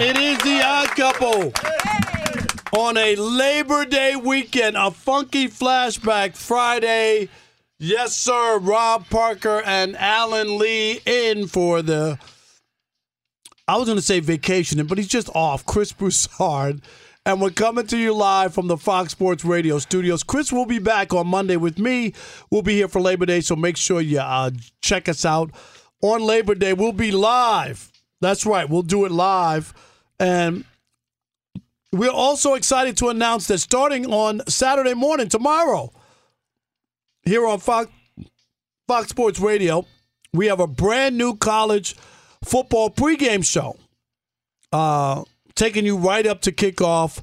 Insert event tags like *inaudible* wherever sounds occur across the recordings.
It is the odd couple on a Labor Day weekend, a funky flashback Friday. Yes, sir. Rob Parker and Alan Lee in for the. I was going to say vacation, but he's just off. Chris Broussard. And we're coming to you live from the Fox Sports Radio studios. Chris will be back on Monday with me. We'll be here for Labor Day, so make sure you uh, check us out on Labor Day. We'll be live. That's right. We'll do it live. And we're also excited to announce that starting on Saturday morning, tomorrow, here on Fox, Fox Sports Radio, we have a brand new college football pregame show. Uh, taking you right up to kickoff.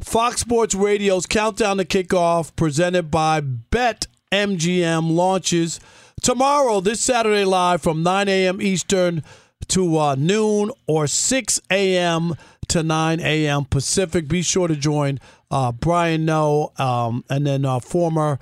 Fox Sports Radio's Countdown to Kickoff, presented by Bet MGM, launches tomorrow, this Saturday, live from 9 a.m. Eastern to uh, noon or 6 a.m. to 9 a.m. Pacific. Be sure to join uh, Brian Noe um, and then uh, former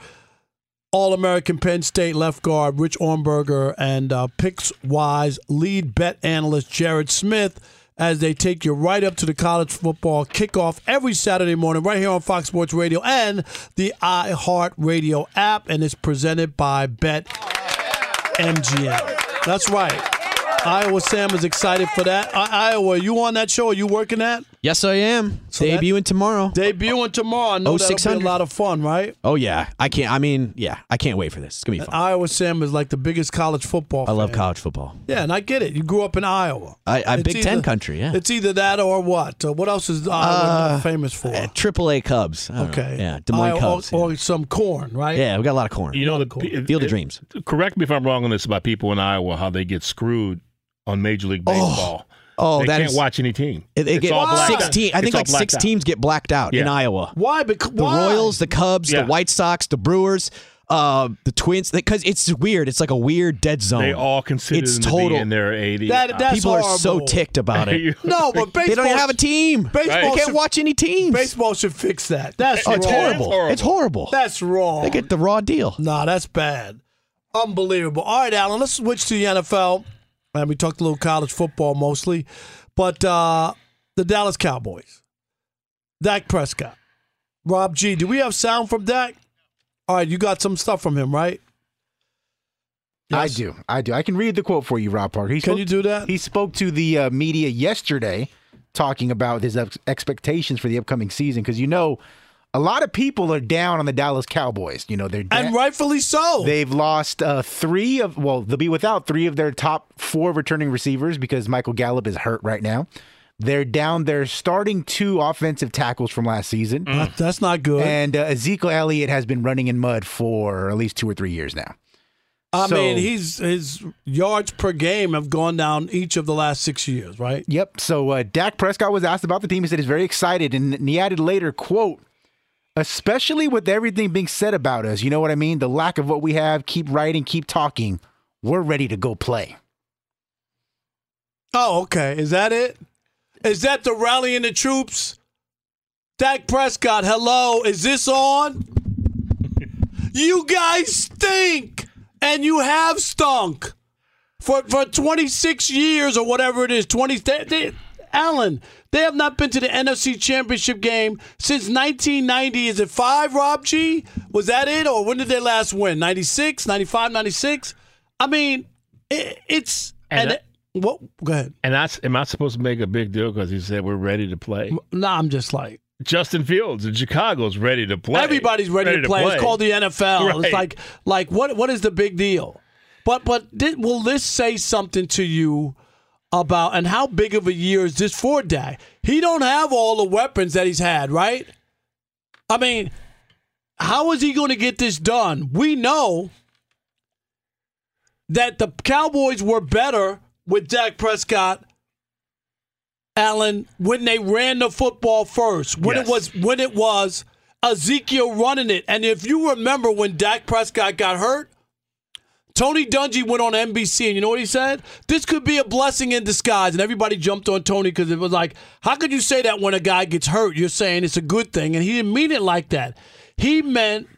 All American Penn State left guard Rich Ohrnberger and uh, Picks Wise lead bet analyst Jared Smith as they take you right up to the college football kickoff every Saturday morning right here on Fox Sports Radio and the iHeart Radio app. And it's presented by Bet MGM. That's right. Iowa Sam is excited for that. I- Iowa, you on that show? Are you working that? Yes, I am. that- Debuting tomorrow. Debuting tomorrow. I know Oh, that'll be 600. a lot of fun, right? Oh yeah, I can't. I mean, yeah, I can't wait for this. It's gonna be fun. Iowa Sam is like the biggest college football. I love college football. Yeah, and I get it. You grew up in Iowa. I, I It's Big Ten either- country. Yeah. It's either that or what? Uh, what else is Iowa Uh, famous for? Triple A Cubs. I don't know. Okay. Yeah, Des Moines Iowa- Cubs. Or, or some corn, right? Yeah, we got a lot of corn. You know, the p- Field of Dreams. Correct me if I'm wrong on this about people in Iowa, how they get screwed on Major League Baseball. Oh, they that can't is- watch any team. They- They It's get all blacked out. sixteen. I think all like six out. teams get blacked out in Iowa. Why? Because The Royals, the Cubs, Yeah. the White Sox, the Brewers, uh, the Twins. Because it's weird. It's like a weird dead zone. They all consider it's them to total. be in their 80. That- that's People are so ticked about it. *laughs* No, but baseball. *laughs* they don't even have a team. Baseball They can't should- watch any teams. Baseball should fix that. That's Oh, it's wrong. horrible. It's horrible. That's wrong. They get the raw deal. Nah, that's bad. Unbelievable. All right, Alan, let's switch to the NFL. And we talked a little college football mostly. But uh, the Dallas Cowboys. Dak Prescott. Rob G. Do we have sound from Dak? All right, you got some stuff from him, right? I do. I do. I can read the quote for you, Rob Parker. He Can spoke- you do that? He spoke to the uh, media yesterday talking about his ex- expectations for the upcoming season because you know a lot of people are down on the Dallas Cowboys. You know, they're And rightfully so. They've lost uh, three of well, they'll be without three of their top four returning receivers because Michael Gallup is hurt right now. They're down their starting two offensive tackles from last season. That- That's not good. And uh, Ezekiel Elliott has been running in mud for at least two or three years now. I So- mean, he's his yards per game have gone down each of the last six years, right? Yep. So uh, Dak Prescott was asked about the team. He said he's very excited, and he added later, "quote Especially with everything being said about us, you know what I mean? The lack of what we have. Keep writing, keep talking. We're ready to go play." Oh, okay. Is that it? Is that the rallying the troops? Dak Prescott, hello. Is this on? *laughs* you guys stink, and you have stunk for for 26 years or whatever it is. 20. They, Alan, they have not been to the NFC Championship game since 1990. Is it five, Rob G? Was that it? Or when did they last win? 96, 95, 96? I mean, it, it's. And And, what? Go ahead. And that's, am I supposed to make a big deal because he said we're ready to play? No, I'm just like Justin Fields in Chicago's ready to play. everybody's ready, to, play. It's called the NFL. Right. It's like like what what is the big deal? But but did, will this say something to you about and how big of a year is this for Dak? He don't have all the weapons that he's had, right? I mean, how is he going to get this done? We know that the Cowboys were better with Dak Prescott Alan, when they ran the football first, when Yes. it was when it was Ezekiel running it, and if you remember when Dak Prescott got hurt, Tony Dungy went on NBC, and you know what he said? This could be a blessing in disguise, and everybody jumped on Tony because it was like, how could you say that when a guy gets hurt? You're saying it's a good thing, and he didn't mean it like that. He meant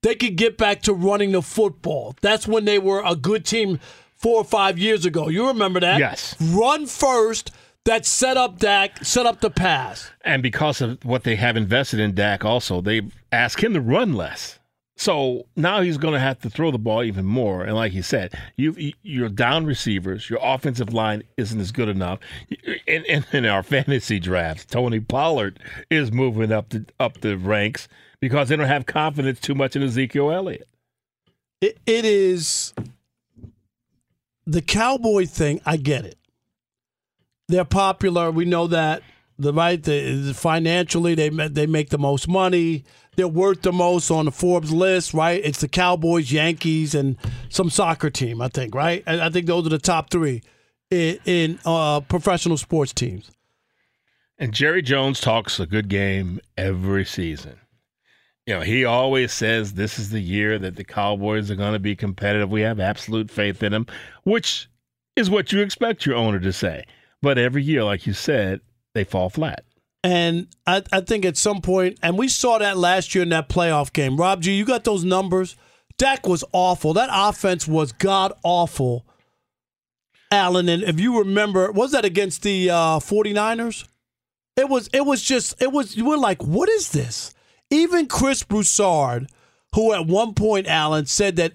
they could get back to running the football. That's when they were a good team four or five years ago. You remember that? Yes. Run first. That set up Dak, set up the pass. And because of what they have invested in Dak, also, they ask him to run less. So now he's going to have to throw the ball even more. And like you said, you you're down receivers. Your offensive line isn't as good enough. In, in, in our fantasy drafts, Tony Pollard is moving up the up the ranks because they don't have confidence too much in Ezekiel Elliott. It, it is the cowboy thing. I get it. They're popular. We know that. The right, the, financially, they they make the most money. They're worth the most on the Forbes list, right? It's the Cowboys, Yankees, and some soccer team. I think, right? I, think those are the top three in, in uh, professional sports teams. And Jerry Jones talks a good game every season. You know, he always says this is the year that the Cowboys are going to be competitive. We have absolute faith in them, which is what you expect your owner to say. But every year, like you said, they fall flat. And I, I think at some point, and we saw that last year in that playoff game. Rob G, you got those numbers. Dak was awful. That offense was god awful. Alan, and if you remember, was that against the uh, 49ers? It was it was just it was you were like, what is this? Even Chris Broussard, who at one point, Alan, said that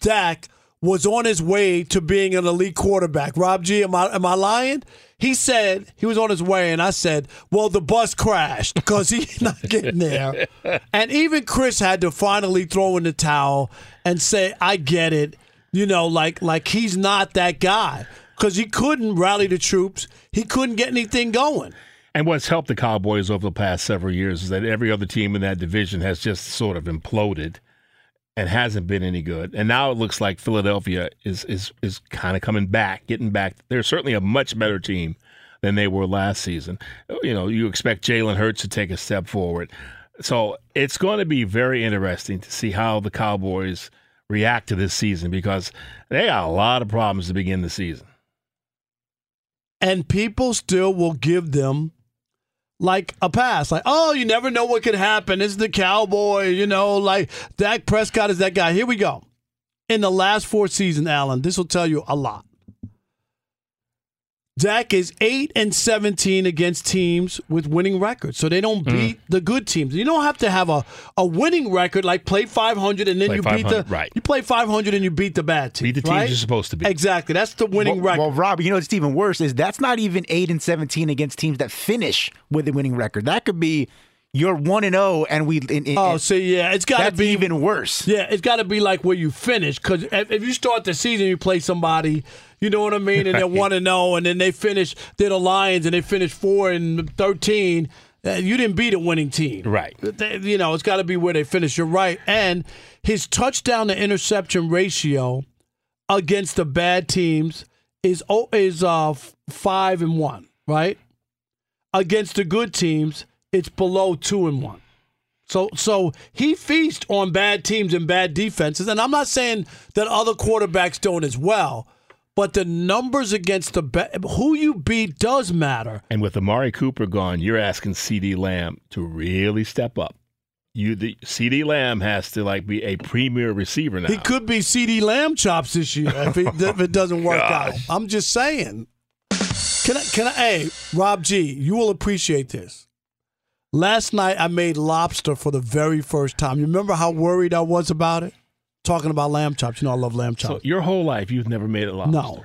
Dak was on his way to being an elite quarterback. Rob G, am I am I lying? He said he was on his way, and I said, "Well, the bus crashed because he's *laughs* not getting there." *laughs* and even Chris had to finally throw in the towel and say, "I get it." You know, like like he's not that guy because he couldn't rally the troops. He couldn't get anything going. And what's helped the Cowboys over the past several years is that every other team in that division has just sort of imploded and hasn't been any good. And now it looks like Philadelphia is is is kind of coming back, getting back. They're certainly a much better team than they were last season. You know, you expect Jalen Hurts to take a step forward. So it's going to be very interesting to see how the Cowboys react to this season because they got a lot of problems to begin the season. And people still will give them like a pass. Like, oh, you never know what could happen. It's the cowboy, you know, like Dak Prescott is that guy. Here we go. In the last four seasons, Alan, this will tell you a lot. Dak is 8 and 17 against teams with winning records. So they don't Mm. beat the good teams. You don't have to have a, a winning record like play 500 and then Play you beat the right. You play 500 and you beat the bad team. Beat the teams right? you're supposed to beat. Exactly. That's the winning well, record. Well, Rob, you know what's even worse is that's not even eight and seventeen against teams that finish with a winning record. That could be you're one and zero, and we. In, in, Oh, see, yeah, it's got to be even worse. Yeah, it's got to be like where you finish. Because if, if you start the season, you play somebody, you know what I mean, and they're one and zero, and then they finish, they're the Lions, and they finish four and thirteen. uh, You didn't beat a winning team, Right. You know, it's got to be where they finish. You're right, and his touchdown to interception ratio against the bad teams is oh, is uh five and one, right? Against the good teams, it's below two and one. So so he feasts on bad teams and bad defenses, and I'm not saying that other quarterbacks don't as well, but the numbers against the ba- who you beat does matter. And with Amari Cooper gone, you're asking CeeDee Lamb to really step up. You the CeeDee Lamb has to like be a premier receiver now. He could be CeeDee Lamb chops this year if it, if it doesn't work out. I'm just saying. Can I? Can I? Hey, Rob G, you will appreciate this. Last night I made lobster for the very first time. You remember how worried I was about it? Talking about lamb chops. You know I love lamb chops. so chops. your whole life you've never made a lobster. no,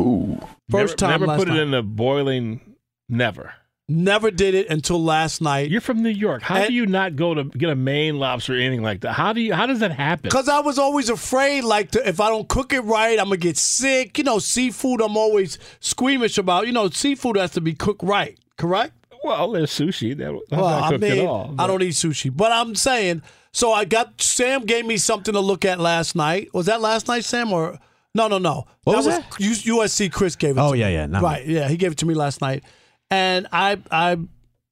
Ooh. First never, time Never last put night. it in the boiling. Never. never did it until last night. You're from New York. How And- do you not go to get a Maine lobster or anything like that? How do you? How does that happen? Because I was always afraid, like, to, if I don't cook it right, I'm going to get sick. You know, seafood, I'm always squeamish about. You know, seafood has to be cooked right, correct? Well, there's sushi. That, that's Well, not I mean, at all. I don't eat sushi, but I'm saying. So I got Sam gave me something to look at last night. Was that last night, Sam? Or no, no, no. What was U- USC Chris gave it. Oh, to yeah, me. yeah, right. Yeah, he gave it to me last night, and I I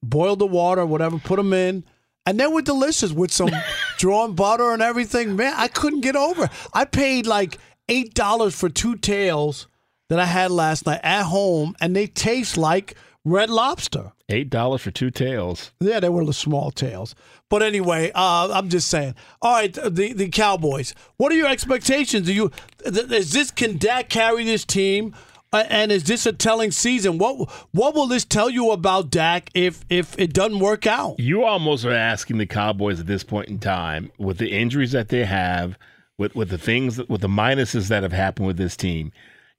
boiled the water, whatever, put them in. And they were delicious with some *laughs* drawn butter and everything. Man, I couldn't get over. it. I paid like eight dollars for two tails that I had last night at home, and they taste like red lobster. Eight dollars for two tails. Yeah, they were the small tails. But anyway, uh, I'm just saying. All right, the the Cowboys. What are your expectations? Do you is this can Dak carry this team? And is this a telling season? What what will this tell you about Dak if if it doesn't work out? You almost are asking the Cowboys at this point in time, with the injuries that they have, with with the things, with the minuses that have happened with this team,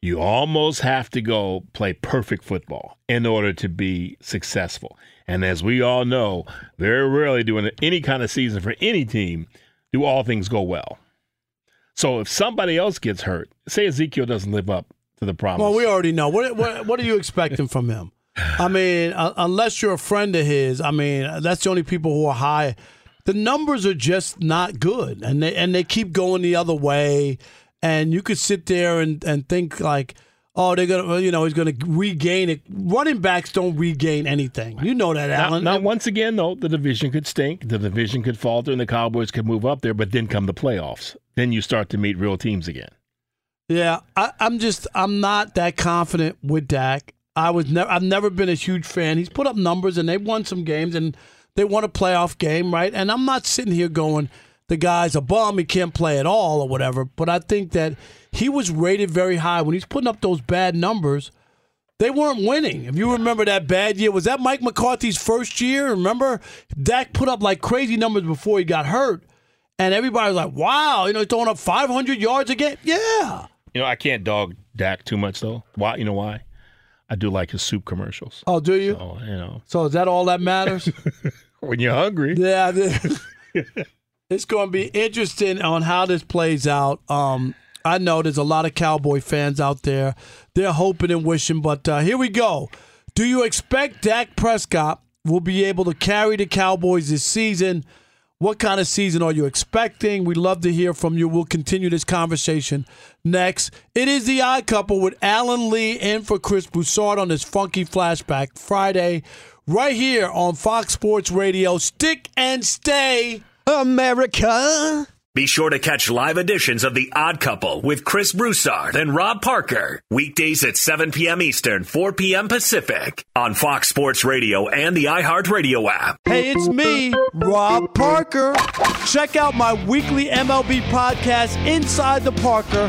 you almost have to go play perfect football in order to be successful. And as we all know, very rarely doing any kind of season for any team do all things go well. So if somebody else gets hurt, say Ezekiel doesn't live up to the promise. Well, we already know. What what, what are you expecting from him? I mean, uh, unless you're a friend of his, I mean, that's the only people who are high. The numbers are just not good, and they and they keep going the other way. And you could sit there and, and think like, oh, they're gonna, you know, he's gonna regain it. Running backs don't regain anything. You know that, Now, Alan. now, once again, though, the division could stink. The division could falter, and the Cowboys could move up there. But then come the playoffs. Then you start to meet real teams again. Yeah, I, I'm just I'm not that confident with Dak. I was never I've never been a huge fan. He's put up numbers and they won some games and they won a playoff game, right? And I'm not sitting here going the guy's a bum, he can't play at all or whatever. But I think that he was rated very high when he's putting up those bad numbers. They weren't winning. If you remember that bad year, was that Mike McCarthy's first year? Remember, Dak put up like crazy numbers before he got hurt, and everybody was like, "Wow, you know, he's throwing up 500 yards again." Yeah, You know, I can't dog Dak too much though. Why? You know why? I do like his soup commercials. Oh, do you? So, you know, So is that all that matters? *laughs* when you're hungry. Yeah, *laughs* it's going to be interesting on how this plays out. Um, I know there's a lot of Cowboy fans out there. They're hoping and wishing, but uh, here we go. Do you expect Dak Prescott will be able to carry the Cowboys this season? What kind of season are you expecting? We'd love to hear from you. We'll continue this conversation next. It is the Odd Couple with Alan Lee and for Chris Broussard on this funky flashback Friday, right here on Fox Sports Radio. Stick and stay, America. Be sure to catch live editions of The Odd Couple with Chris Broussard and Rob Parker. Weekdays at 7 p.m. Eastern, 4 p.m. Pacific on Fox Sports Radio and the iHeartRadio app. Hey, it's me, Rob Parker. Check out my weekly MLB podcast, Inside the Parker,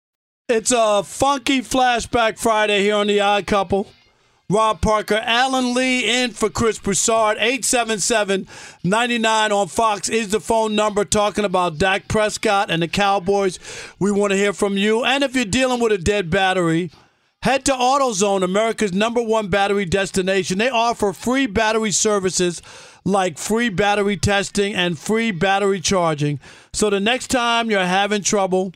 It's a funky flashback Friday here on the Odd Couple. Rob Parker, Alan Lee in for Chris Broussard. 877-99 on Fox is the phone number talking about Dak Prescott and the Cowboys. We want to hear from you. And if you're dealing with a dead battery, head to AutoZone, America's number one battery destination. They offer free battery services like free battery testing and free battery charging. So the next time you're having trouble,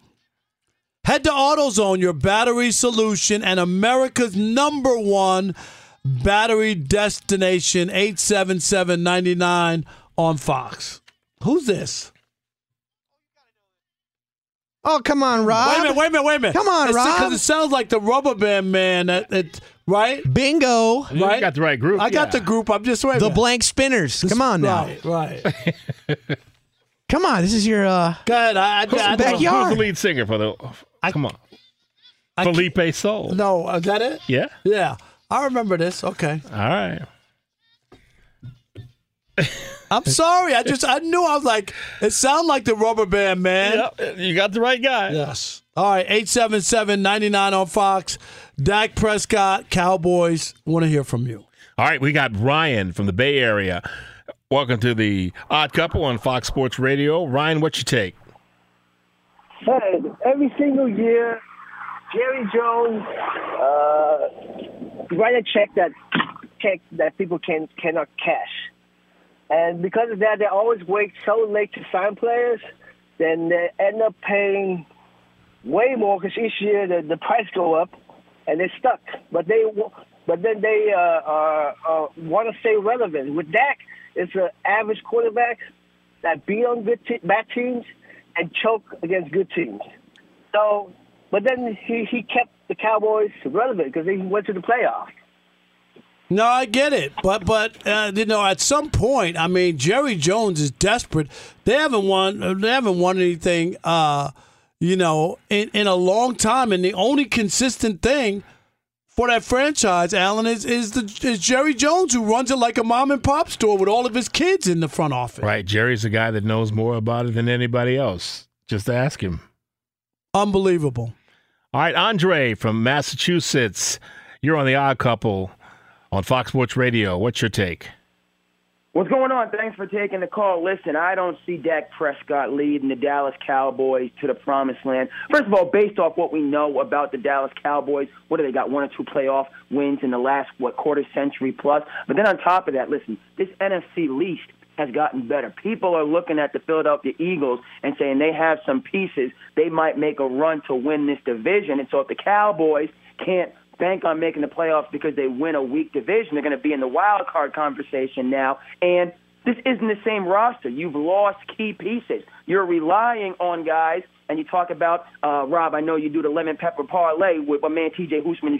Head to AutoZone, your battery solution, and America's number one battery destination, 877-99 on Fox. Who's this? Oh, come on, Rob. Wait a minute, wait a minute, wait a minute. Come on, It's- Rob. Because it sounds like the rubber band man, that, that, right? Bingo. You Right? got the right group. I got yeah. the group. I'm just waiting. The blank spinners. Come on now. Right, right. *laughs* Come on. This is your uh Go ahead. I, I, Who's, I, who's backyard. the lead singer for the? Come on, Felipe Soul. No, uh, is that it? Yeah. Yeah. I remember this. Okay. All right. I'm sorry. I just I knew I was like it sounded like the rubber band man. Yep, you got the right guy. Yes. All right, 877-99 on Fox. Dak Prescott, Cowboys. Want to hear from you. All right, we got Ryan from the Bay Area. Welcome to the Odd Couple on Fox Sports Radio. Ryan, what's your take? Hey, every single year, Jerry Jones uh, write a check that check that people can cannot cash, and because of that, they always wait so late to sign players. Then they end up paying way more because each year the, the price go up, and they're stuck. But they but then they uh, uh, uh, want to stay relevant. With Dak, it's an average quarterback that beat on good te- bad teams and choke against good teams. So, but then he, he kept the Cowboys relevant because they went to the playoffs. No, I get it, but but uh, you know, at some point, I mean, Jerry Jones is desperate. They haven't won. They haven't won anything. Uh, you know, in, in a long time, and the only consistent thing for that franchise, Alan, is is the is Jerry Jones who runs it like a mom and pop store with all of his kids in the front office. Right, Jerry's the guy that knows more about it than anybody else. Just ask him. Unbelievable. All right, Andre from Massachusetts. You're on the Odd Couple on Fox Sports Radio. What's your take? What's going on? Thanks for taking the call. Listen, I don't see Dak Prescott leading the Dallas Cowboys to the promised land. First of all, based off what we know about the Dallas Cowboys, what do they got? One or two playoff wins in the last, what, quarter century plus? But then on top of that, listen, this NFC least has gotten better. People are looking at the Philadelphia Eagles and saying they have some pieces. They might make a run to win this division. And so if the Cowboys can't bank on making the playoffs because they win a weak division. They're going to be in the wild card conversation now. And this isn't the same roster. You've lost key pieces. You're relying on guys, and you talk about, uh, Rob, I know you do the lemon pepper parlay with my man TJ Husman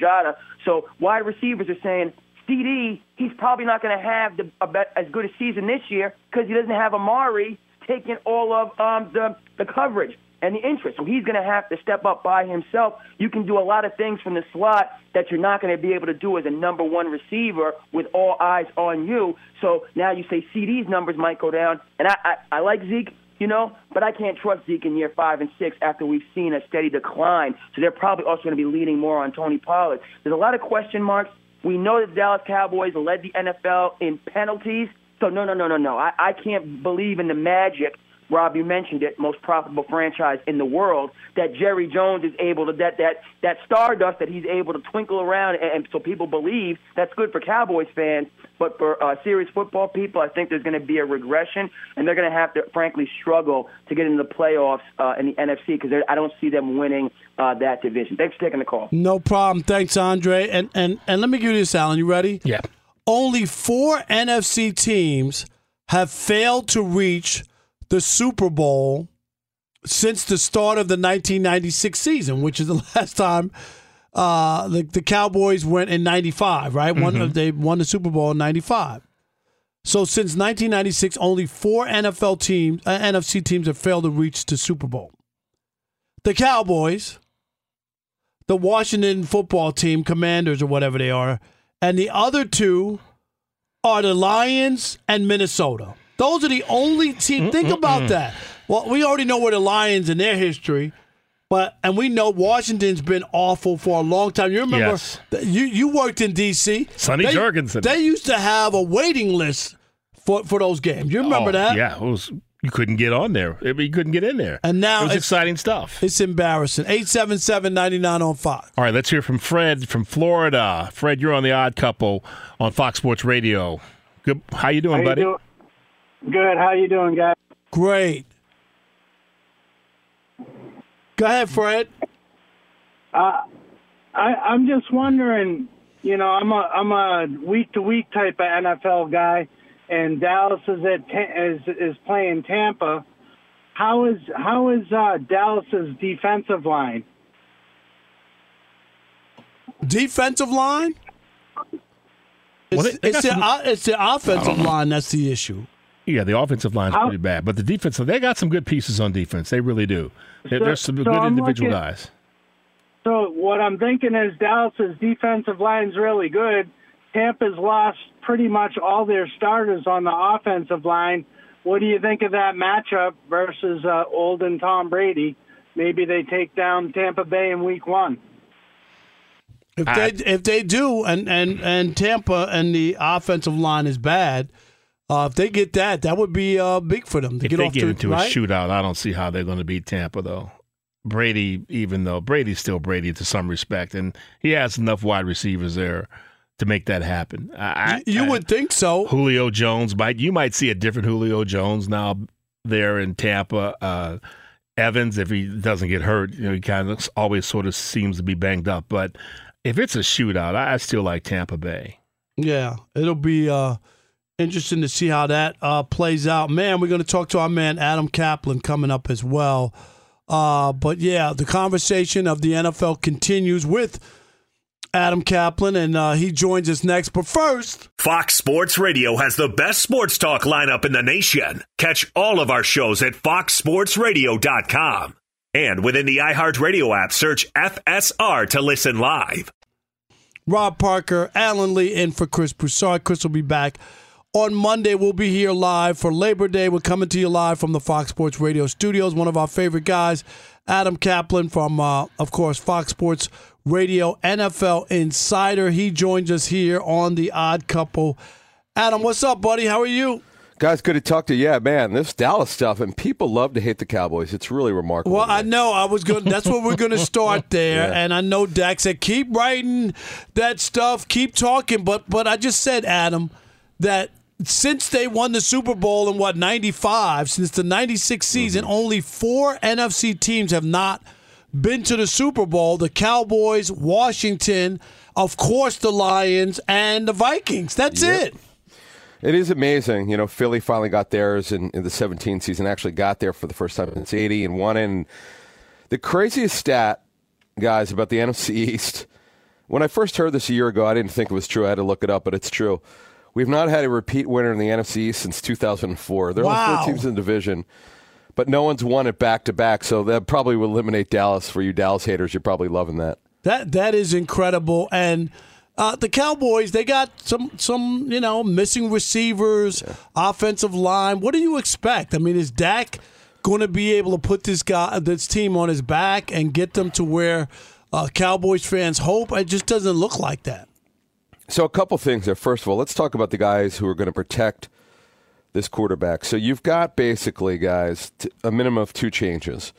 So wide receivers are saying, CeeDee, he's probably not going to have the, a as good a season this year because he doesn't have Amari taking all of um, the, the coverage and the interest. So he's going to have to step up by himself. You can do a lot of things from the slot that you're not going to be able to do as a number one receiver with all eyes on you. So now you say CeeDee's numbers might go down, and I, I, I like Zeke. You know, but I can't trust Zeke in year five and six after we've seen a steady decline. So they're probably also going to be leaning more on Tony Pollard. There's a lot of question marks. We know that the Dallas Cowboys led the NFL in penalties. So no, no, no, no, no. I, I can't believe in the magic Rob, you mentioned it, most profitable franchise in the world, that Jerry Jones is able to that that that stardust that he's able to twinkle around, and, and so people believe that's good for Cowboys fans. But for uh, serious football people, I think there's going to be a regression, and they're going to have to, frankly, struggle to get into the playoffs uh, in the NFC because I don't see them winning uh, that division. Thanks for taking the call. No problem. Thanks, Andre. And and and let me give you this, Alan. You ready? Yeah. Only four NFC teams have failed to reach the Super Bowl since the start of the 1996 season, which is the *laughs* last time uh, the, the Cowboys went in 95, right? One Mm-hmm. they won the Super Bowl in 95. So since 1996, only four NFL teams, uh, NFC teams have failed to reach the Super Bowl. The Cowboys, the Washington football team, Commanders or whatever they are, and the other two are the Lions and Minnesota. Those are the only teams. Think about that. Well, we already know where the Lions in their history, but and we know Washington's been awful for a long time. You remember Yes. th- you you worked in D.C. Sonny They- Jurgensen. They used to have a waiting list for for those games. You remember Oh, that? Yeah, it was. You couldn't get on there. I You couldn't get in there. And now it was it's- exciting stuff. It's embarrassing. 877-99 on Fox. All right, let's hear from Fred from Florida. Fred, you're on the Odd Couple on Fox Sports Radio. Good. How you doing, How you buddy? Doing? Good. How you doing, guys? Great. Go ahead, Fred. Uh, I, I'm just wondering. You know, I'm a I'm a week to week type of NFL guy, and Dallas is at is is playing Tampa. How is how is uh, Dallas's defensive line? Defensive line? It's, Well, they- they it's, the, some- it's the offensive line that's the issue. Yeah, the offensive line's pretty bad, but the defense they got some good pieces on defense. They really do. There- So- There's some so good I'm individual looking- guys. So what I'm thinking is Dallas's defensive line's really good. Tampa's lost pretty much all their starters on the offensive line. What do you think of that matchup versus uh, old and Tom Brady? Maybe they take down Tampa Bay in Week One. If they if they do, and, and, and Tampa and the offensive line is bad, uh, if they get that, that would be uh, big for them to If get they off get to into right? a shootout, I don't see how they're going to beat Tampa though. Brady, even though Brady's still Brady to some respect, and he has enough wide receivers there to make that happen. I, You I- would think so. Julio Jones might you might see a different Julio Jones now there in Tampa. Uh, Evans, if he doesn't get hurt, you know, he kind of always sort of seems to be banged up. But if it's a shootout, I I still like Tampa Bay. Yeah, it'll be uh, interesting to see how that uh, plays out. Man, we're going to talk to our man Adam Caplan coming up as well. Uh, but yeah, the conversation of the NFL continues with Adam Caplan, and uh, he joins us next. But first, Fox Sports Radio has the best sports talk lineup in the nation. Catch all of our shows at foxsportsradio.com. And within the iHeartRadio app, search FSR to listen live. Rob Parker, Alan Lee, in for Chris Broussard. Chris will be back on Monday. We'll be here live for Labor Day. We're coming to you live from the Fox Sports Radio studios. One of our favorite guys, Adam Caplan from, uh, of course, Fox Sports Radio NFL Insider. He joins us here on the Odd Couple. Adam, what's up, buddy? How are you? Guys, good to talk to you. Yeah, man, this Dallas stuff, and people love to hate the Cowboys. It's really remarkable. Well, I know I was going. That's what we're going to start *laughs* there, Yeah. and I know Dak said keep writing that stuff, keep talking. But but I just said, Adam, that since they won the Super Bowl in what '95, since the '96 season, mm-hmm. only four NFC teams have not been to the Super Bowl: the Cowboys, Washington, of course, the Lions, and the Vikings. That's Yep. it. It is amazing. You know, Philly finally got theirs in, in the 17 season, actually got there for the first time since 80 and won. And the craziest stat, guys, about the NFC East, when I first heard this a year ago, I didn't think it was true. I had to look it up, but it's true. We've not had a repeat winner in the NFC since 2004. There are only four teams in the division, but no one's won it back to back. So that probably will eliminate Dallas for you Dallas haters. You're probably loving that. That that is incredible, and uh, the Cowboys they got some some you know missing receivers, offensive line. What do you expect? I mean, is Dak going to be able to put this guy this team on his back and get them to where uh, Cowboys fans hope? It just doesn't look like that. So a couple things there. First of all, let's talk about the guys who are going to protect this quarterback. So you've got basically, guys, a minimum of two changes.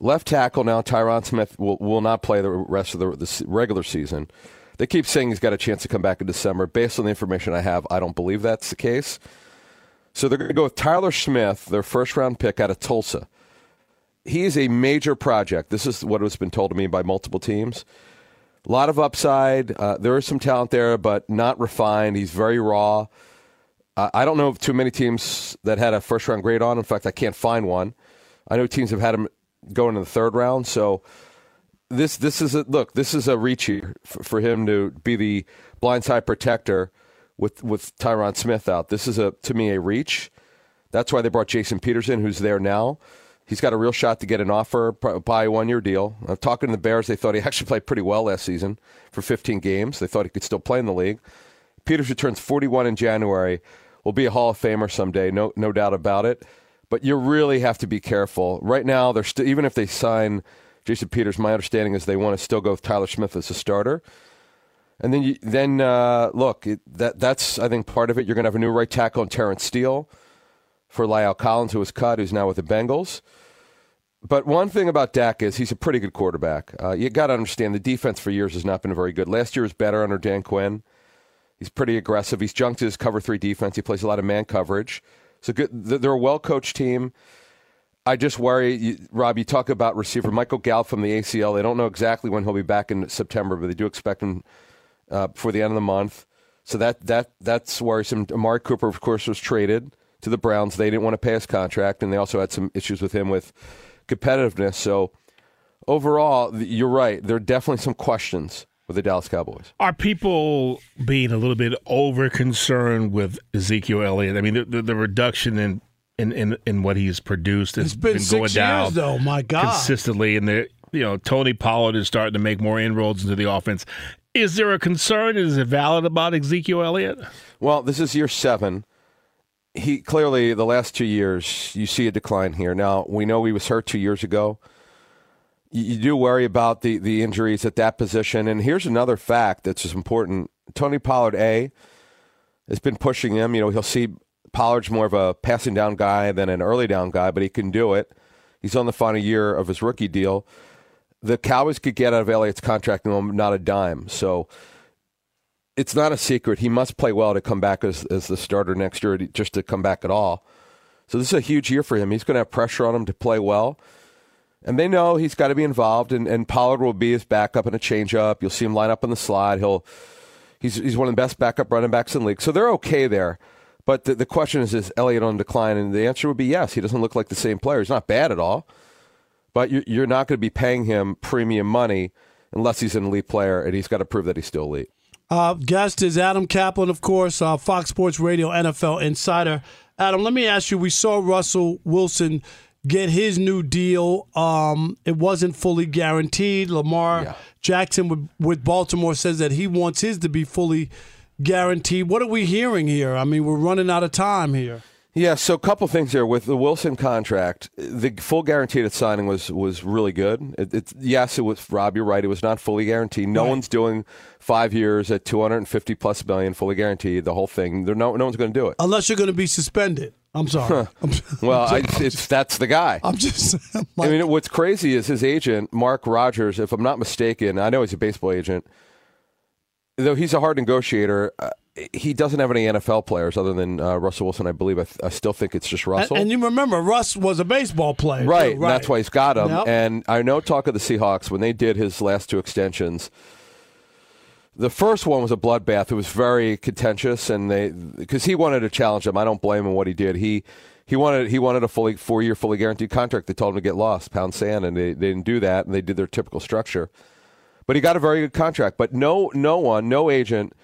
Left tackle now, Tyron Smith will, will not play the rest of the, the regular season. They keep saying he's got a chance to come back in December. Based on the information I have, I don't believe that's the case. So they're going to go with Tyler Smith, their first round pick out of Tulsa. He is a major project. This is what has been told to me by multiple teams. A lot of upside. Uh, there is some talent there, but not refined. He's very raw. Uh, I don't know of too many teams that had a first round grade on. In fact, I can't find one. I know teams have had him going in the third round. So this this is a look. This is a reach here for, for him to be the blindside protector with with Tyron Smith out. This is a to me a reach. That's why they brought Jason Peterson, who's there now. He's got a real shot to get an offer by a one year deal. I'm talking to the Bears. They thought he *laughs* actually played pretty well last season for 15 games. They thought he could still play in the league. Peters returns 41 in January. Will be a Hall of Famer someday, no no doubt about it. But you really have to be careful. Right now, they're st- even if they sign Jason Peters, my understanding is they want to still go with Tyler Smith as a starter. And then, you, then uh, look, it, that that's I think part of it. You're going to have a new right tackle in Terence Steele for La'el Collins, who was cut, who's now with the Bengals. But one thing about Dak is he's a pretty good quarterback. Uh, you got to understand the defense for years has not been very good. Last year was better under Dan Quinn. He's pretty aggressive. He's junked his cover three defense. He plays a lot of man coverage. So good. They're a well coached team. I just worry, you, Rob. You talk about receiver Michael Gallup from the ACL. They don't know exactly when he'll be back in September, but they do expect him uh, before the end of the month. So that that that's worrisome. Amari Cooper, of course, was traded to the Browns. They didn't want to pay his contract, and they also had some issues with him with competitiveness. So overall, you're right. There are definitely some questions with the Dallas Cowboys. Are people being a little bit over concerned with Ezekiel Elliott? I mean, the, the, the reduction in, in, in, in what he's produced has It's been, going six down years, though. My God. consistently, and the you know Tony Pollard is starting to make more inroads into the offense. Is there a concern? Is it valid about Ezekiel Elliott? Well, this is year seven. He clearly the last two years you see a decline here. Now we know he was hurt two years ago. You, you do worry about the the injuries at that position. And here's another fact that's important. Tony Pollard A has been pushing him. You know he'll see Pollard's more of a passing down guy than an early down guy, but he can do it. He's on the final year of his rookie deal. The Cowboys could get out of Elliott's contract not a dime. So it's not a secret. He must play well to come back as, as the starter next year, just to come back at all. So this is a huge year for him. He's going to have pressure on him to play well. And they know he's got to be involved, and, and Pollard will be his backup and a changeup. You'll see him line up on the slide. He'll he's he's one of the best backup running backs in the league. So they're okay there. But the, the question is, is Elliott on decline? And the answer would be yes. He doesn't look like the same player. He's not bad at all. But you're, you're not going to be paying him premium money unless he's an elite player, and he's got to prove that he's still elite. Uh, guest is Adam Caplan, of course, uh, Fox Sports Radio NFL insider. Adam, let me ask you: We saw Russell Wilson get his new deal. Um, it wasn't fully guaranteed. Lamar Jackson with, with Baltimore says that he wants his to be fully guaranteed. What are we hearing here? I mean, we're running out of time here. Yeah, so a couple things here with the Wilson contract. The full guaranteed signing was was really good. It, it, yes, it was Rob. You're right. It was not fully guaranteed. No Right. one's doing five years at 250 plus billion fully guaranteed. The whole thing. There, no, no one's going to do it. Unless you're going to be suspended. I'm sorry. I'm, *laughs* Well, I, it's that's the guy. I'm just. *laughs* I mean, what's crazy is his agent, Mark Rodgers. If I'm not mistaken, I know he's a baseball agent. Though he's a hard negotiator, uh, he doesn't have any NFL players other than uh, Russell Wilson. I believe. I, th- I still think it's just Russell. And, and you remember, Russ was a baseball player. too, Right, and that's why he's got him. Yep. And I know talk of the Seahawks when they did his last two extensions. The first one was a bloodbath. It was very contentious, and they because he wanted to challenge him. I don't blame him what he did. He he wanted he wanted a fully four year fully guaranteed contract. They told him to get lost, pound sand, and they, they didn't do that. And they did their typical structure. But he got a very good contract. But no no one no agent.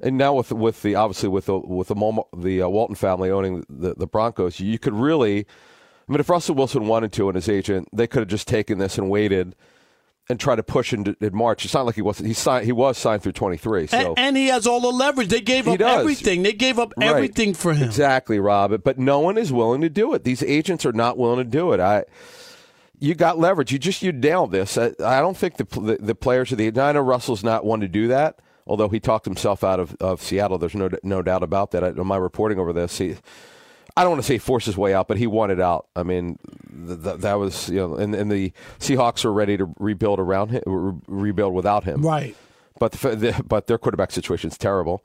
And now with with the obviously with the with the the uh, Walton family owning the the Broncos, you could really, I mean, if Russell Wilson wanted to and his agent, they could have just taken this and waited and tried to push into in March. It's not like he wasn't. He signed. He was signed through twenty three. So and, and he has all the leverage. They gave up everything. They gave up Right. everything for him. Exactly, Rob. But no one is willing to do it. These agents are not willing to do it. I. You got leverage. You just you nailed this. I, I don't think the, the the players of the. I know Russell's not one to do that. Although he talked himself out of, of Seattle, there's no no doubt about that. I, in my reporting over this, he, I don't want to say forced his way out, but he wanted out. I mean, th- th- that was you know, and, and the Seahawks were ready to rebuild around him, re- rebuild without him. Right. But the, the, but their quarterback situation is terrible,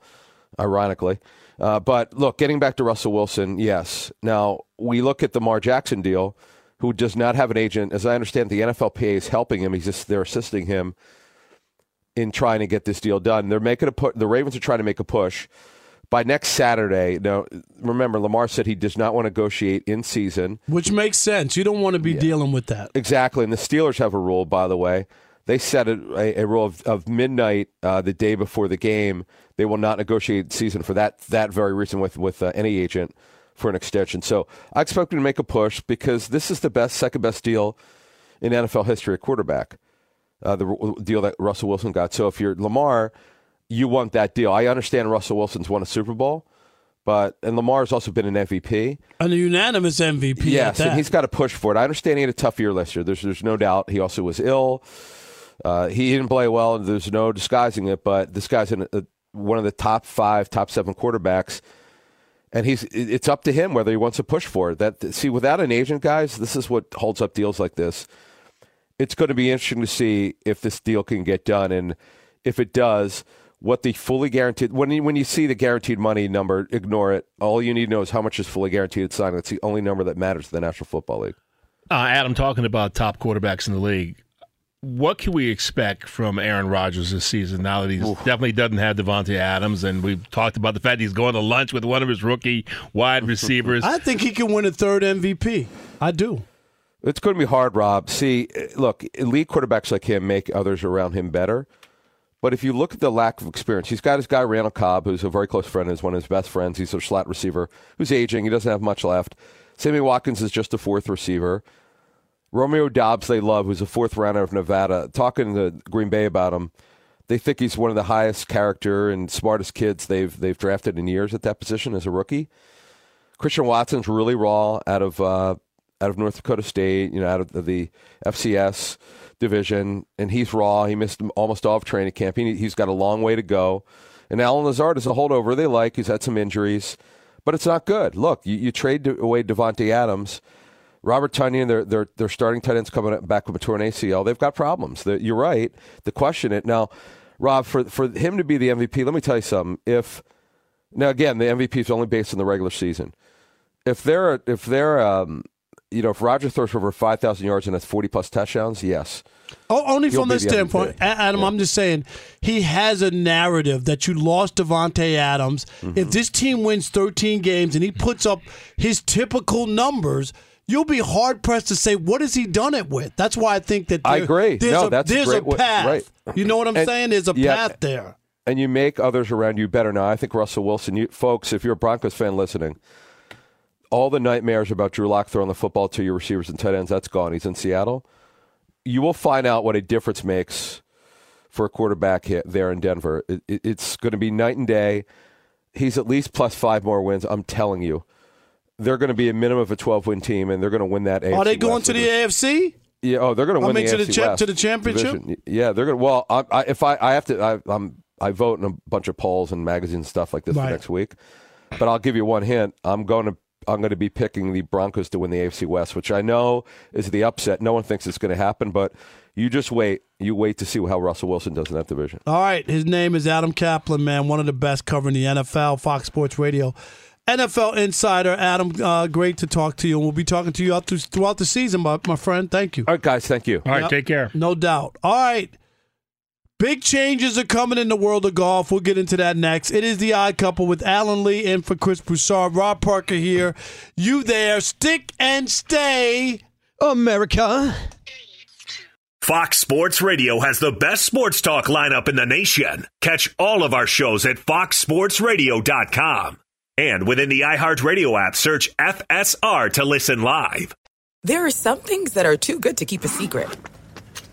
ironically. Uh, but look, getting back to Russell Wilson, yes. Now we look at the Lamar Jackson deal, who does not have an agent. As I understand, the NFLPA is helping him. He's just they're assisting him in trying to get this deal done. They're making a put. The Ravens are trying to make a push by next Saturday. Now, remember, Lamar said he does not want to negotiate in season. Which makes sense. You don't want to be dealing with that. Exactly. And the Steelers have a rule, by the way. They set a, a, a rule of, of midnight uh, the day before the game. They will not negotiate season for that that very reason with with uh, any agent for an extension. So I expect him to make a push because this is the best, second best deal in NFL history at quarterback. Uh, the deal that Russell Wilson got. So if you're Lamar, you want that deal. I understand Russell Wilson's won a Super Bowl, but and Lamar's also been an MVP. And a unanimous MVP. Yes, and he's got to push for it. I understand he had a tough year last year. There's there's no doubt. He also was ill. Uh, he didn't play well. and There's no disguising it. But this guy's in a, one of the top five, top seven quarterbacks, and he's. It's up to him whether he wants to push for it. That see, without an agent, guys, this is what holds up deals like this. It's going to be interesting to see if this deal can get done, and if it does, what the fully guaranteed. When you, when you see the guaranteed money number, ignore it. All you need to know is how much is fully guaranteed at signing. That's the only number that matters to the National Football League. Uh, Adam, talking about top quarterbacks in the league, what can we expect from Aaron Rodgers this season now that he definitely doesn't have Davante Adams? And we've talked about the fact he's going to lunch with one of his rookie wide *laughs* receivers. I think he can win a third MVP. I do. It's going to be hard, Rob. See, look, elite quarterbacks like him make others around him better. But if you look at the lack of experience, he's got his guy Randall Cobb, who's a very close friend, is one of his best friends. He's a slot receiver who's aging. He doesn't have much left. Sammy Watkins is just a fourth receiver. Romeo Doubs, they love, who's a fourth rounder of Nevada. Talking to Green Bay about him, they think he's one of the highest character and smartest kids they've they've drafted in years at that position as a rookie. Christian Watson's really raw out of uh, out of North Dakota State, you know, out of the FCS division, and he's raw. He missed almost all of training camp. He, he's got a long way to go. And Allen Lazard is a holdover they like. He's had some injuries, but it's not good. Look, you, you trade away Davante Adams. Robert Tonyan, their their their starting tight ends coming back with a torn ACL. They've got problems. You're right. The question it now, Rob, for for him to be the MVP, let me tell you something. If now again, the MVP is only based on the regular season. If they're if they're um, you know if Roger throws for over five thousand yards and has forty plus touchdowns, yes. Oh, only He'll from this standpoint. A- Adam. I'm just saying he has a narrative that you lost Davante Adams. Mm-hmm. If this team wins 13 games and he puts up his typical numbers, you'll be hard pressed to say what has he done it with. That's why I think that I agree. There's No, a, that's a there's great a way- path. right. You know what I'm And- saying? There's a yeah, path there. and you make others around you better. Now, I think Russell Wilson, you, folks, if you're a Broncos fan listening, all the nightmares about Drew Lock throwing the football to your receivers and tight ends, that's gone. He's in Seattle. You will find out what a difference makes for a quarterback hit there in Denver. It, it, it's going to be night and day. He's at least plus five more wins. I'm telling you. They're going to be a minimum of a 12 win team, and they're going to win that. AFC Are they going West to the. AFC? Yeah, oh, they're going to win the to the AFC cha- West to the championship? division. Yeah, they're going to. Well, I, I, if I, I have to, I, I'm, I vote in a bunch of polls and magazines and stuff like this Right. for next week. But I'll give you one hint. I'm going to, I'm going to be picking the Broncos to win the AFC West, which I know is the upset. No one thinks it's going to happen, but you just wait. You wait to see how Russell Wilson does in that division. All right, his name is Adam Caplan, man, one of the best covering the NFL, Fox Sports Radio. NFL insider, Adam, uh, great to talk to you. And we'll be talking to you out through, throughout the season, my, my friend. Thank you. All right, guys, thank you. All right, Yep. take care. No doubt. All right. Big changes are coming in the world of golf. We'll get into that next. It is the odd couple with Alan Lee and for Chris Broussard. Rob Parker here. You there. Stick and stay. America. Fox Sports Radio has the best sports talk lineup in the nation. Catch all of our shows at foxsportsradio.com. And within the iHeartRadio app, search FSR to listen live. There are some things that are too good to keep a secret.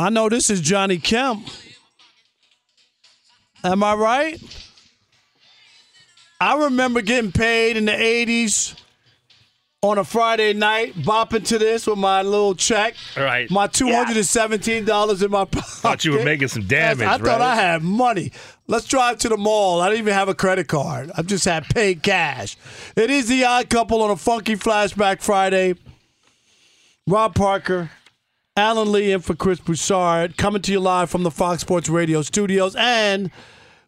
I know this is Johnny Kemp. Am I right? I remember getting paid in the 80s on a Friday night, bopping to this with my little check. Right. My $217 in my pocket. Thought you were making some damage, I right? thought I had money. Let's drive to the mall. I didn't even have a credit card. I just had paid cash. It is the odd couple on a funky flashback Friday. Rob Parker, Alan Lee in for Chris Broussard, coming to you live from the Fox Sports Radio studios. And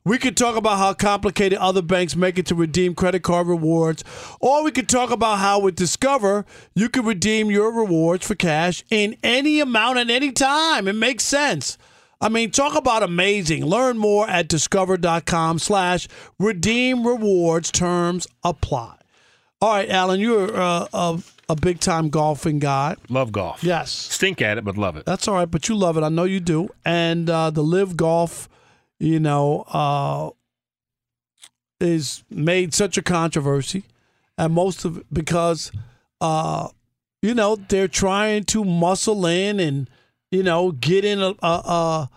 we could talk about how complicated other banks make it to redeem credit card rewards, or we could talk about how with Discover, you can redeem your rewards for cash in any amount at any time. It makes sense. I mean, talk about amazing. Learn more at discover.com slash redeem rewards. Terms apply. All right, Alan, you're uh, a, a big time golfing guy. Love golf. Yes. Stink at it, but love it. That's all right, but you love it. I know you do. And uh, the LIV Golf, you know, uh, is made such a controversy, and most of it because, uh, you know, they're trying to muscle in and you know get in a a, a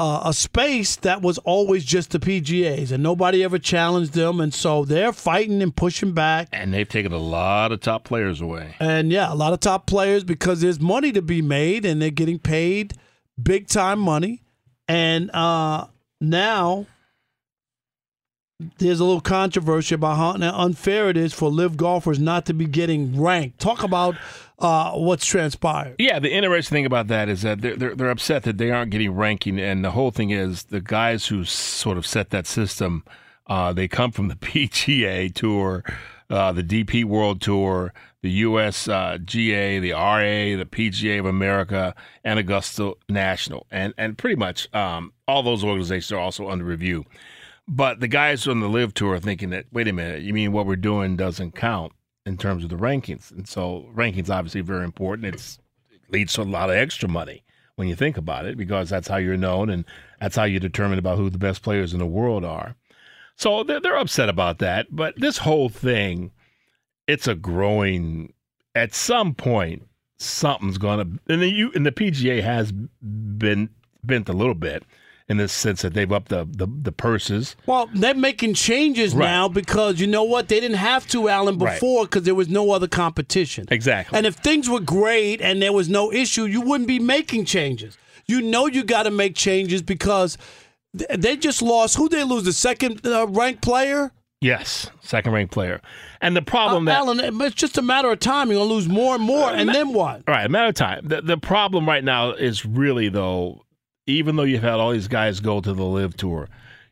a space that was always just the PGA's, and nobody ever challenged them, and so they're fighting and pushing back. And they've taken a lot of top players away. And yeah, a lot of top players because there's money to be made and they're getting paid big time money. And uh, now there's a little controversy about how unfair it is for LIV golfers not to be getting ranked. Talk about uh, what's transpired. Yeah, the interesting thing about that is that they're, they're, they're upset that they aren't getting ranking, and the whole thing is the guys who sort of set that system, uh, they come from the *laughs* PGA Tour, uh, the DP World Tour, the US uh, GA, the RA, the PGA of America, and Augusta National, and and pretty much um, all those organizations are also under review. But the guys on the LIV Tour are thinking that wait a minute, you mean what we're doing doesn't count in terms of the rankings, and so rankings obviously very important. It's it leads to a lot of extra money when you think about it, because that's how you're known and that's how you determine about who the best players in the world are. So they're, they're upset about that. But this whole thing, it's a growing. At some point, something's gonna. And the you and the PGA has been bent a little bit in the sense that they've upped the the, the purses. Well, they're making changes Right. now because you know what? They didn't have to, Alan, Right. before because there was no other competition. Exactly. And if things were great and there was no issue, you wouldn't be making changes. You know you got to make changes because they just lost. Who they lose? The second uh, ranked player. Yes, second ranked player. And the problem Uh, that Alan, it's just a matter of time. You're gonna lose more and more, and then what? All right, a matter of time. The, the problem right now is really though, even though you've had all these guys go to the LIV tour,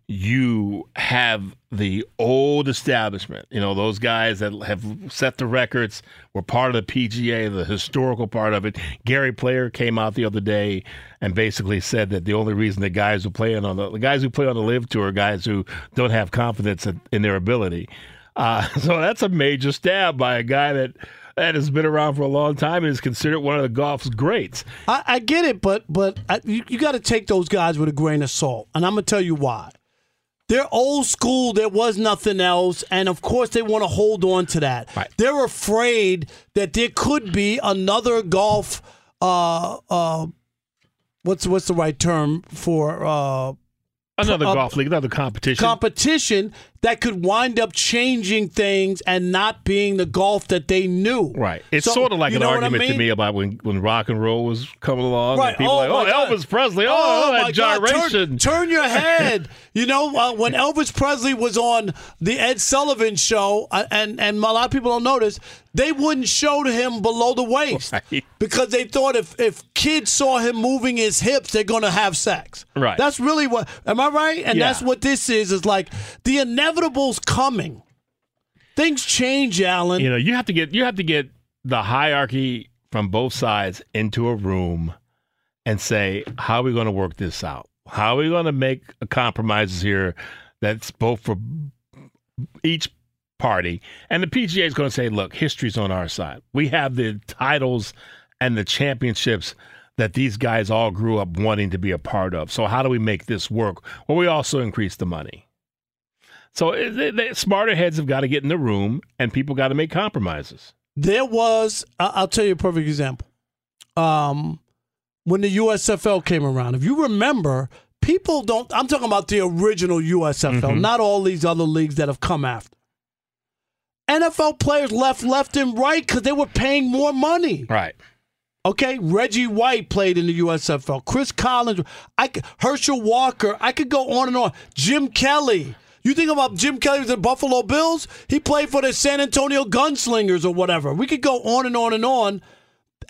you have the old establishment. You know, those guys that have set the records were part of the PGA, the historical part of it. Gary Player came out the other day and basically said that the only reason the guys who play on the, the guys who play on the live tour are guys who don't have confidence in, in their ability. Uh, *laughs* so that's a major stab by a guy that that has been around for a long time and is considered one of the golf's greats. I, I get it, but but I, you, you got to take those guys with a grain of salt, and I'm gonna tell you why. They're old school. There was nothing else, and of course they want to hold on to that. They're afraid that there could be another golf. Uh, uh, what's what's the right term for uh, Another uh, golf league, another competition. competition that could wind up changing things and not being the golf that they knew. Right. It's So, sort of like an what I argument to me about when, when rock and roll was coming along. Right. And people Oh, like, oh, God. Elvis Presley. Oh, oh, that God. Turn- Turn, your *laughs* head. you know, uh, when Elvis Presley was on the Ed Sullivan show, uh, and, and a lot of people don't notice, they wouldn't show to him below the waist because they thought if, if kids saw him moving his hips, they're going to have sex. Right. That's really what, am I right? And Yeah. that's what this is, is like the inevitable's coming. Things change, Alan. You know, you have to get you have to get the hierarchy from both sides into a room and say, how are we going to work this out? How are we going to make compromises here that's both for each party? And the PGA is going to say, look, history's on our side. We have the titles and the championships that these guys all grew up wanting to be a part of. So how do we make this work? Well, we also increase the money. So they, they, smarter heads have got to get in the room, and people got to make compromises. There was, I'll tell you a perfect example. Um, when the USFL came around, if you remember, people don't. I'm talking about the original USFL, Mhm. not all these other leagues that have come after. NFL players left left and right because they were paying more money. Right. Okay, Reggie White played in the USFL. Chris Collins, I could, Herschel Walker. I could go on and on. Jim Kelly. You think about Jim Kelly with the Buffalo Bills? He played for the San Antonio Gunslingers or whatever. We could go on and on and on.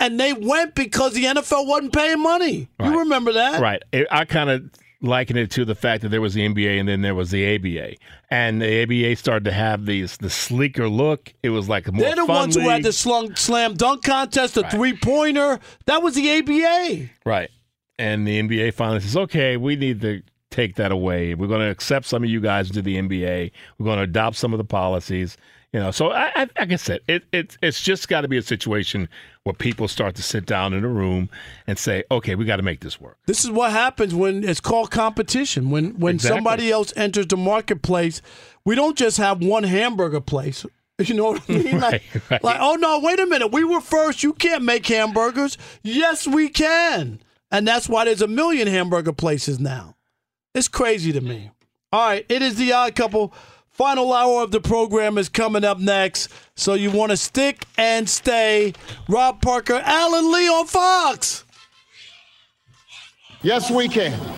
And they went because the NFL wasn't paying money. You remember that? Right. I- kind of liken it to the fact that there was the NBA and then there was the ABA, and the ABA started to have these the sleeker look. It was like more They're the ones who had the slung, slam dunk contest, the three pointer. That was the ABA. Right. And the NBA finally says, okay, we need to take that away. We're going to accept some of you guys into the NBA. We're going to adopt some of the policies. You know, so I, I like I said, it, it it's just got to be a situation where people start to sit down in a room and say, okay, we got to make this work. This is what happens when it's called competition. When when Exactly. somebody else enters the marketplace, we don't just have one hamburger place. *laughs* You know what I mean? Like, Right, right. like, oh no, wait a minute. We were first. You can't make hamburgers. Yes, we can. And that's why there's a million hamburger places now. It's crazy to me. All right, it is the odd couple. Final hour of the program is coming up next. So you want to stick and stay. Rob Parker, Alan Lee on Fox. Yes, we can.